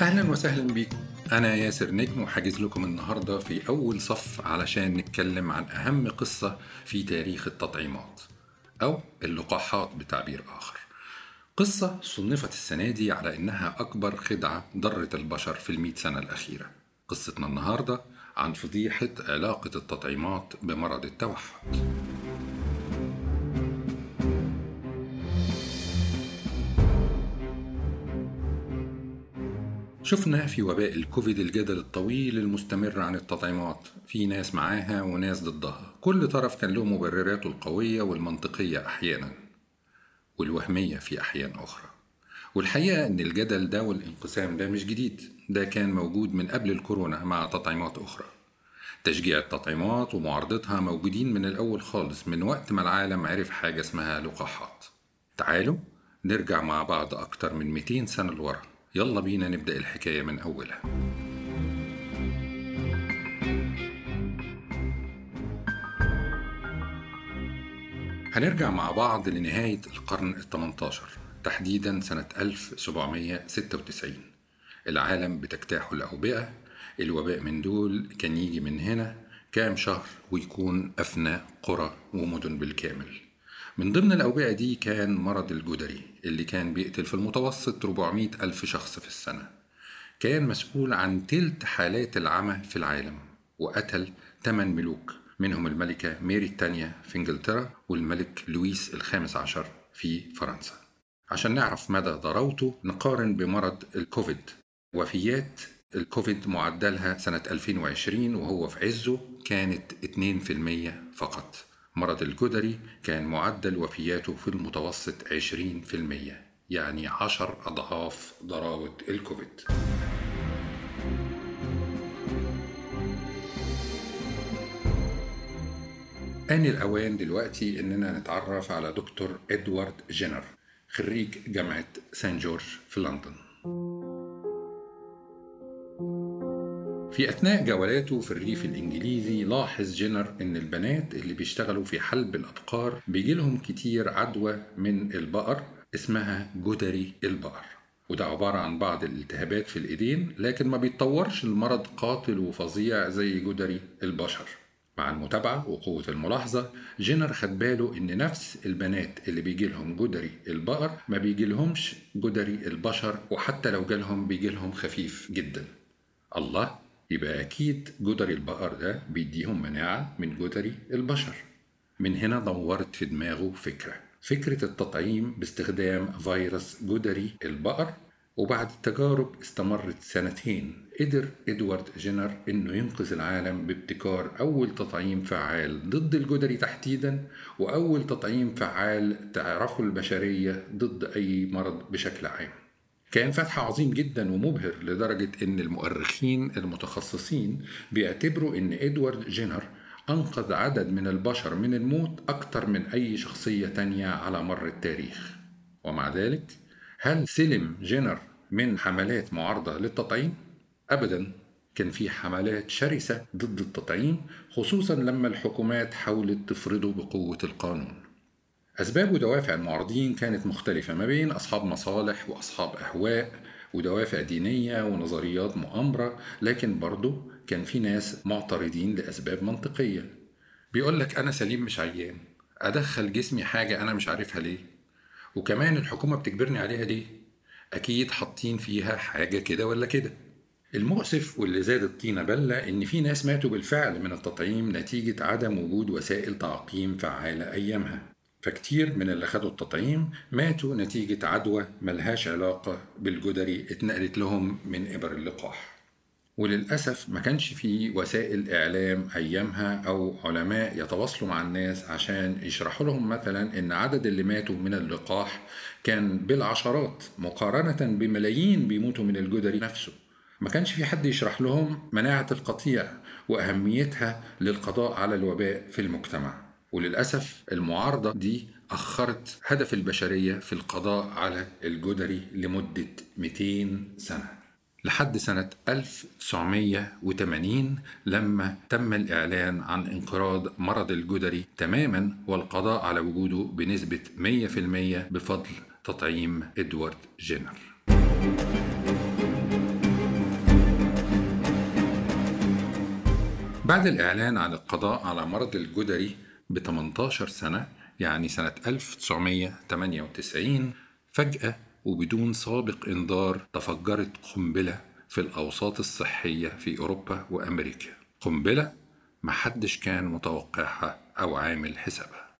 أهلا وسهلا بيكم. أنا ياسر نجم وحاجز لكم النهاردة في أول صف علشان نتكلم عن أهم قصة في تاريخ التطعيمات أو اللقاحات بتعبير آخر. قصة صنفت السنة دي على إنها أكبر خدعة ضرت البشر في المئة سنة الأخيرة. قصتنا النهاردة عن فضيحة علاقة التطعيمات بمرض التوحد. شفنا في وباء الكوفيد الجدل الطويل المستمر عن التطعيمات. في ناس معاها وناس ضدها. كل طرف كان له مبرراته القوية والمنطقية أحيانا والوهمية في أحيان أخرى. والحقيقة أن الجدل ده والانقسام ده مش جديد. ده كان موجود من قبل الكورونا مع تطعيمات أخرى. تشجيع التطعيمات ومعارضتها موجودين من الأول خالص من وقت ما العالم عرف حاجة اسمها لقاحات. تعالوا نرجع مع بعض أكتر من 200 سنة لورا. يلا بينا نبدأ الحكاية من أولها. هنرجع مع بعض لنهاية القرن ال 18 تحديدا سنة 1796 العالم بتجتاحه الأوبئة الوباء من دول كان يجي من هنا كام شهر ويكون أفنى قرى ومدن بالكامل. من ضمن الأوبئة دي كان مرض الجدري اللي كان بيقتل في المتوسط 400 ألف شخص في السنة. كان مسؤول عن تلت حالات العمى في العالم وقتل 8 ملوك منهم الملكة ميري الثانية في إنجلترا والملك لويس الخامس عشر في فرنسا. عشان نعرف مدى ضراوته نقارن بمرض الكوفيد. وفيات الكوفيد معدلها سنة 2020 وهو في عزه كانت 2% فقط. مرض الجدري كان معدل وفياته في المتوسط 20% يعني 10 أضعاف ضراوة الكوفيد. آن الأوان دلوقتي إننا نتعرف على دكتور إدوارد جينر خريج جامعة سان جورج في لندن. في أثناء جولاته في الريف الإنجليزي لاحظ جينر إن البنات اللي بيشتغلوا في حلب الأبقار بيجيلهم كتير عدوى من البقر اسمها جدري البقر. وده عبارة عن بعض الالتهابات في الإيدين لكن ما بيتطورش المرض قاتل وفظيع زي جدري البشر. مع المتابعة وقوة الملاحظة جينر خد باله إن نفس البنات اللي بيجيلهم جدري البقر ما بيجيلهمش جدري البشر وحتى لو جالهم بيجيلهم خفيف جدا. الله يبقى أكيد جدري البقر ده بيديهم مناعة من جدري البشر. من هنا دورت في دماغه فكرة فكرة التطعيم باستخدام فيروس جدري البقر وبعد تجارب استمرت سنتين. قدر إدوارد جينر إنه ينقذ العالم بابتكار أول تطعيم فعال ضد الجدري تحديدا وأول تطعيم فعال تعرفه البشرية ضد أي مرض بشكل عام. كان فتح عظيم جدا ومبهر لدرجة إن المؤرخين المتخصصين بيعتبروا إن إدوارد جينر أنقذ عدد من البشر من الموت أكثر من أي شخصية تانية على مر التاريخ ومع ذلك هل سلم جينر من حملات معارضة للتطعيم؟ أبدا كان في حملات شرسة ضد التطعيم خصوصا لما الحكومات حاولت تفرضه بقوة القانون أسباب ودوافع المعارضين كانت مختلفة ما بين أصحاب مصالح وأصحاب أهواء ودوافع دينية ونظريات مؤامرة لكن برضه كان في ناس معترضين لأسباب منطقية. بيقول لك أنا سليم مش عيان أدخل جسمي حاجة أنا مش عارفها ليه؟ وكمان الحكومة بتجبرني عليها ليه؟ أكيد حاطين فيها حاجة كده ولا كده. المؤسف واللي زاد الطينة بلة إن في ناس ماتوا بالفعل من التطعيم نتيجة عدم وجود وسائل تعقيم فعالة أيامها. فكتير من اللي خدوا التطعيم ماتوا نتيجة عدوى ملهاش علاقة بالجدري اتنقلت لهم من إبر اللقاح. وللأسف ما كانش في وسائل إعلام أيامها أو علماء يتواصلوا مع الناس عشان يشرحوا لهم مثلا إن عدد اللي ماتوا من اللقاح كان بالعشرات مقارنة بملايين بيموتوا من الجدري نفسه. ما كانش في حد يشرح لهم مناعة القطيع وأهميتها للقضاء على الوباء في المجتمع. وللأسف المعارضة دي أخرت هدف البشرية في القضاء على الجدري لمدة 200 سنة. لحد سنة 1980 لما تم الإعلان عن انقراض مرض الجدري تماما والقضاء على وجوده بنسبة 100% بفضل تطعيم إدوارد جينر. بعد الإعلان عن القضاء على مرض الجدري ب 18 سنة يعني سنة 1998 فجأة وبدون سابق إنذار تفجرت قنبلة في الأوساط الصحية في أوروبا وأمريكا. قنبلة محدش كان متوقعها أو عامل حسابها.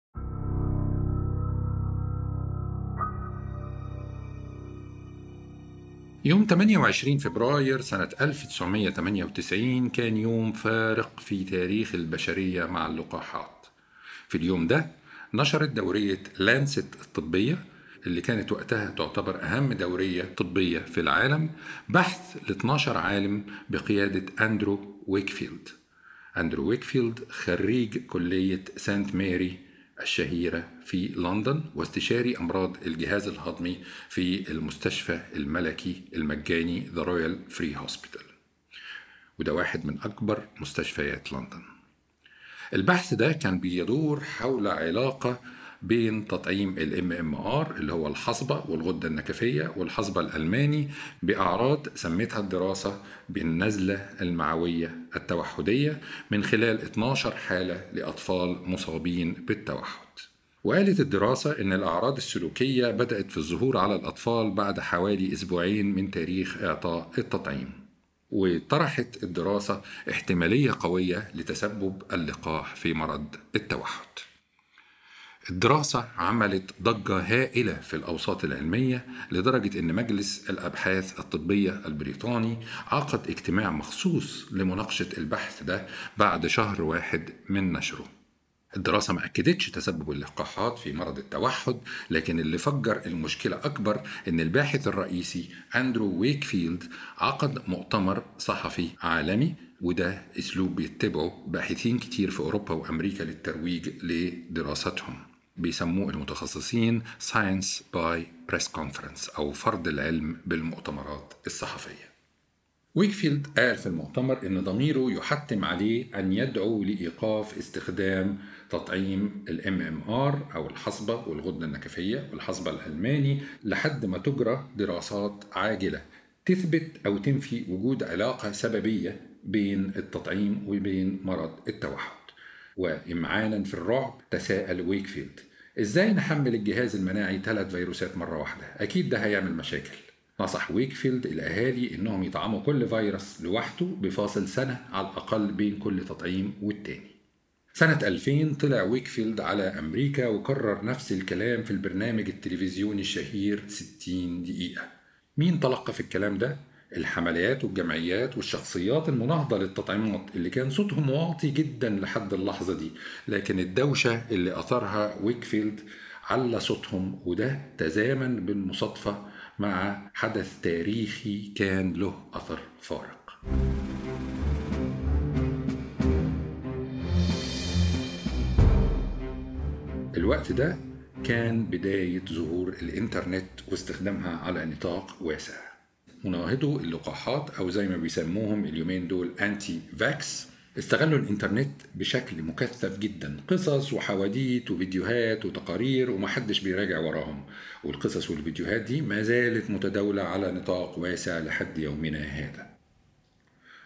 يوم 28 فبراير سنة 1998 كان يوم فارق في تاريخ البشرية مع اللقاحات. في اليوم ده نشرت دورية Lancet الطبية اللي كانت وقتها تعتبر أهم دورية طبية في العالم بحث ل 12 عالم بقيادة أندرو ويكفيلد. أندرو ويكفيلد خريج كلية سانت ماري الشهيرة في لندن واستشاري أمراض الجهاز الهضمي في المستشفى الملكي المجاني The Royal Free Hospital. وده واحد من أكبر مستشفيات لندن. البحث ده كان بيدور حول علاقة بين تطعيم ال MMR اللي هو الحصبة والغدة النكفية والحصبة الألماني بأعراض سميتها الدراسة بالنزلة المعوية التوحدية من خلال 12 حالة لأطفال مصابين بالتوحد. وقالت الدراسة إن الأعراض السلوكية بدأت في الظهور على الأطفال بعد حوالي أسبوعين من تاريخ إعطاء التطعيم. وطرحت الدراسة احتمالية قوية لتسبب اللقاح في مرض التوحد. الدراسة عملت ضجة هائلة في الأوساط العلمية لدرجة أن مجلس الأبحاث الطبية البريطاني عقد اجتماع مخصوص لمناقشة البحث ده بعد شهر واحد من نشره الدراسة ما أكدتش تسبب اللقاحات في مرض التوحد لكن اللي فجر المشكلة أكبر أن الباحث الرئيسي أندرو ويكفيلد عقد مؤتمر صحفي عالمي وده أسلوب بيتبعه باحثين كتير في أوروبا وأمريكا للترويج لدراستهم. بيسموه المتخصصين Science by Press Conference أو فرض العلم بالمؤتمرات الصحفية. ويكفيلد قال في المؤتمر إن ضميره يحتم عليه أن يدعو لإيقاف استخدام تطعيم ال MMR أو الحصبة والغدة النكفية والحصبة الألماني لحد ما تجرى دراسات عاجلة تثبت أو تنفي وجود علاقة سببية بين التطعيم وبين مرض التوحد. وإمعانا في الرعب تساءل ويكفيلد. إزاي نحمل الجهاز المناعي ثلاث فيروسات مرة واحدة؟ أكيد ده هيعمل مشاكل. نصح ويكفيلد الأهالي إنهم يطعموا كل فيروس لوحده بفاصل سنة على الأقل بين كل تطعيم والتاني. سنة 2000 طلع ويكفيلد على أمريكا وكرر نفس الكلام في البرنامج التلفزيوني الشهير 60 دقيقة. مين تلقى الكلام ده؟ الحملات والجمعيات والشخصيات المناهضة للتطعيمات اللي كان صوتهم واطي جدا لحد اللحظة دي. لكن الدوشة اللي أثرها ويكفيلد على صوتهم وده تزامن بالمصادفة مع حدث تاريخي كان له أثر فارق. الوقت ده كان بداية ظهور الإنترنت واستخدامها على نطاق واسع. مناهضو اللقاحات أو زي ما بيسموهم اليومين دول أنتي فاكس استغلوا الإنترنت بشكل مكثف جدا. قصص وحواديت وفيديوهات وتقارير ومحدش بيراجع وراهم. والقصص والفيديوهات دي ما زالت متداولة على نطاق واسع لحد يومنا هذا.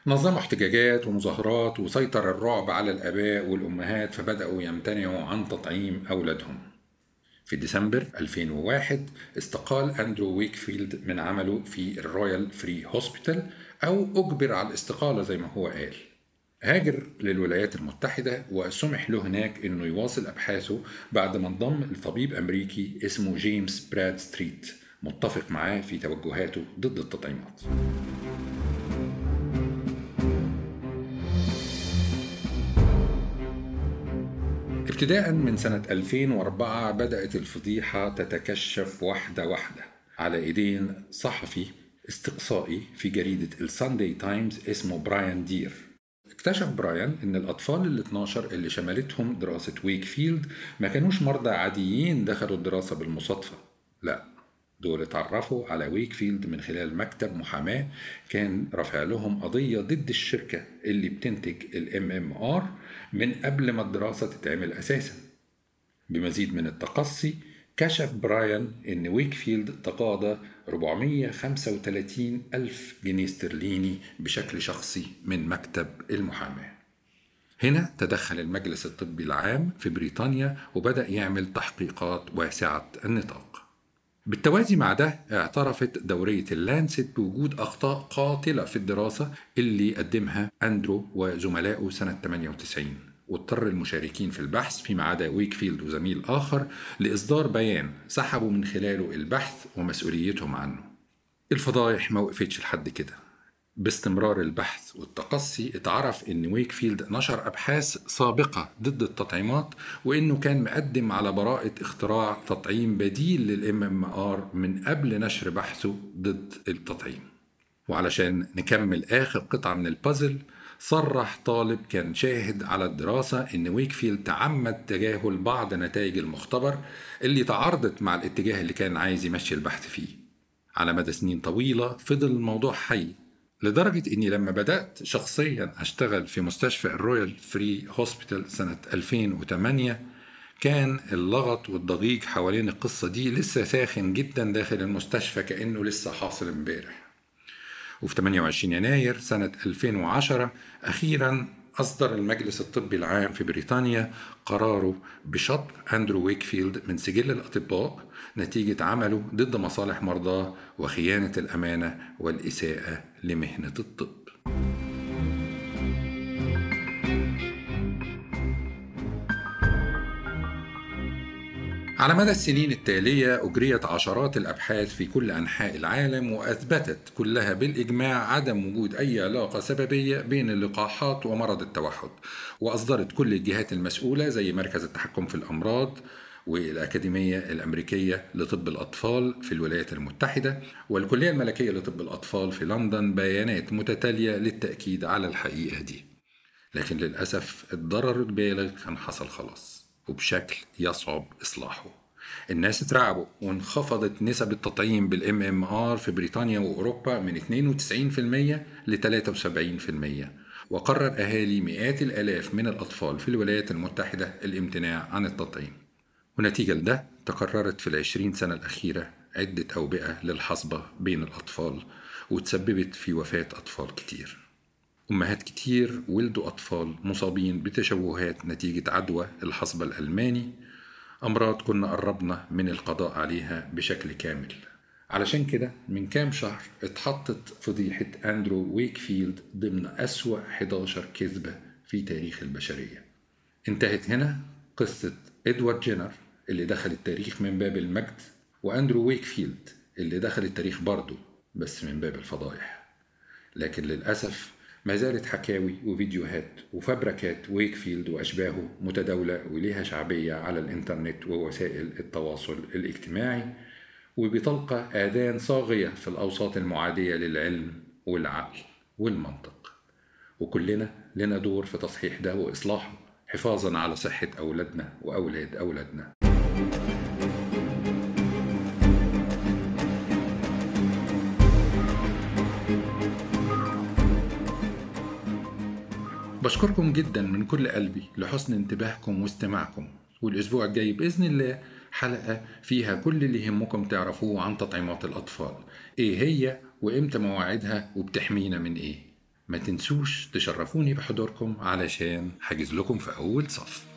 نظموا احتجاجات ومظاهرات وسيطر الرعب على الآباء والأمهات فبدأوا يمتنعوا عن تطعيم أولادهم. في ديسمبر 2001 استقال أندرو ويكفيلد من عمله في ال Royal Free Hospital أو أجبر على الاستقالة زي ما هو قال. هاجر للولايات المتحدة وسمح له هناك أنه يواصل أبحاثه بعد ما انضم لطبيب أمريكي اسمه جيمس براد ستريت متفق معاه في توجهاته ضد التطعيمات. ابتداء من سنة 2004 بدأت الفضيحة تتكشف واحدة واحدة على إيدين صحفي استقصائي في جريدة الساندي تايمز اسمه براين دير. اكتشف براين إن الأطفال ال 12 اللي شملتهم دراسة ويك فيلد ما كانوش مرضى عاديين دخلوا الدراسة بالمصادفة لا دول اتعرفوا على ويك فيلد من خلال مكتب محاماة كان رافع لهم قضية ضد الشركة اللي بتنتج ال MMR من قبل ما الدراسة تتعمل أساسا. بمزيد من التقصي كشف براين إن ويكفيلد تقاضى 435 ألف جنيه استرليني بشكل شخصي من مكتب المحاماة. هنا تدخل المجلس الطبي العام في بريطانيا وبدأ يعمل تحقيقات واسعة النطاق. بالتوازي مع ده اعترفت دورية اللانست بوجود أخطاء قاتلة في الدراسة اللي قدمها أندرو وزملائه سنة 98 واضطر المشاركين في البحث فيما عدا ويكفيلد وزميل آخر لإصدار بيان سحبوا من خلاله البحث ومسؤوليتهم عنه. الفضايح ما وقفتش لحد كده. باستمرار البحث والتقصي اتعرف إن ويكفيلد نشر أبحاث سابقة ضد التطعيمات وإنه كان مقدم على براءة اختراع تطعيم بديل لل MMR من قبل نشر بحثه ضد التطعيم. وعلشان نكمل آخر قطعة من البازل صرح طالب كان شاهد على الدراسة إن ويكفيلد تعمد تجاهل بعض نتائج المختبر اللي تعارضت مع الاتجاه اللي كان عايز يمشي البحث فيه. على مدى سنين طويلة فضل الموضوع حي. لدرجة إني لما بدأت شخصيا أشتغل في مستشفى ال Royal Free Hospital سنة 2008 كان اللغط والضجيج حوالين القصة دي لسه ساخن جدا داخل المستشفى كأنه لسه حاصل امبارح. وفي 28 يناير سنة 2010 أخيرا أصدر المجلس الطبي العام في بريطانيا قراره بشطب أندرو ويكفيلد من سجل الأطباء نتيجة عمله ضد مصالح مرضاه وخيانة الأمانة والإساءة لمهنة الطب. على مدى السنين التالية أجريت عشرات الأبحاث في كل أنحاء العالم وأثبتت كلها بالإجماع عدم وجود أي علاقة سببية بين اللقاحات ومرض التوحد وأصدرت كل الجهات المسؤولة زي مركز التحكم في الأمراض والأكاديمية الأمريكية لطب الأطفال في الولايات المتحدة والكلية الملكية لطب الأطفال في لندن بيانات متتالية للتأكيد على الحقيقة دي. لكن للأسف الضرر البالغ كان حصل خلاص وبشكل يصعب إصلاحه. الناس اترعبوا وانخفضت نسب التطعيم بال MMR في بريطانيا وأوروبا من 92% ل 73% وقرر أهالي مئات الآلاف من الأطفال في الولايات المتحدة الامتناع عن التطعيم. ونتيجة لده تكررت في العشرين سنة الأخيرة عدة أوبئة للحصبة بين الأطفال وتسببت في وفاة أطفال كتير. أمهات كتير ولدوا أطفال مصابين بتشوهات نتيجة عدوى الحصبة الألماني. أمراض كنا قربنا من القضاء عليها بشكل كامل. علشان كده من كام شهر اتحطت فضيحة أندرو ويكفيلد ضمن أسوأ 11 كذبة في تاريخ البشرية. انتهت هنا قصة إدوارد جينر اللي دخل التاريخ من باب المجد وأندرو ويكفيلد اللي دخل التاريخ برضه بس من باب الفضايح. لكن للأسف ما زالت حكاوي وفيديوهات وفبركات ويكفيلد وأشباهه متداولة وليها شعبية على الإنترنت ووسائل التواصل الاجتماعي وبتلقى آذان صاغية في الأوساط المعادية للعلم والعقل والمنطق. وكلنا لنا دور في تصحيح ده وإصلاحه حفاظا على صحة أولادنا وأولاد أولادنا. بشكركم جدا من كل قلبي لحسن انتباهكم واستماعكم والأسبوع الجاي بإذن الله حلقة فيها كل اللي يهمكم تعرفوه عن تطعيمات الأطفال. إيه هي وإمتى مواعيدها وبتحمينا من إيه؟ ما تنسوش تشرفوني بحضوركم علشان حجز لكم في أول صف.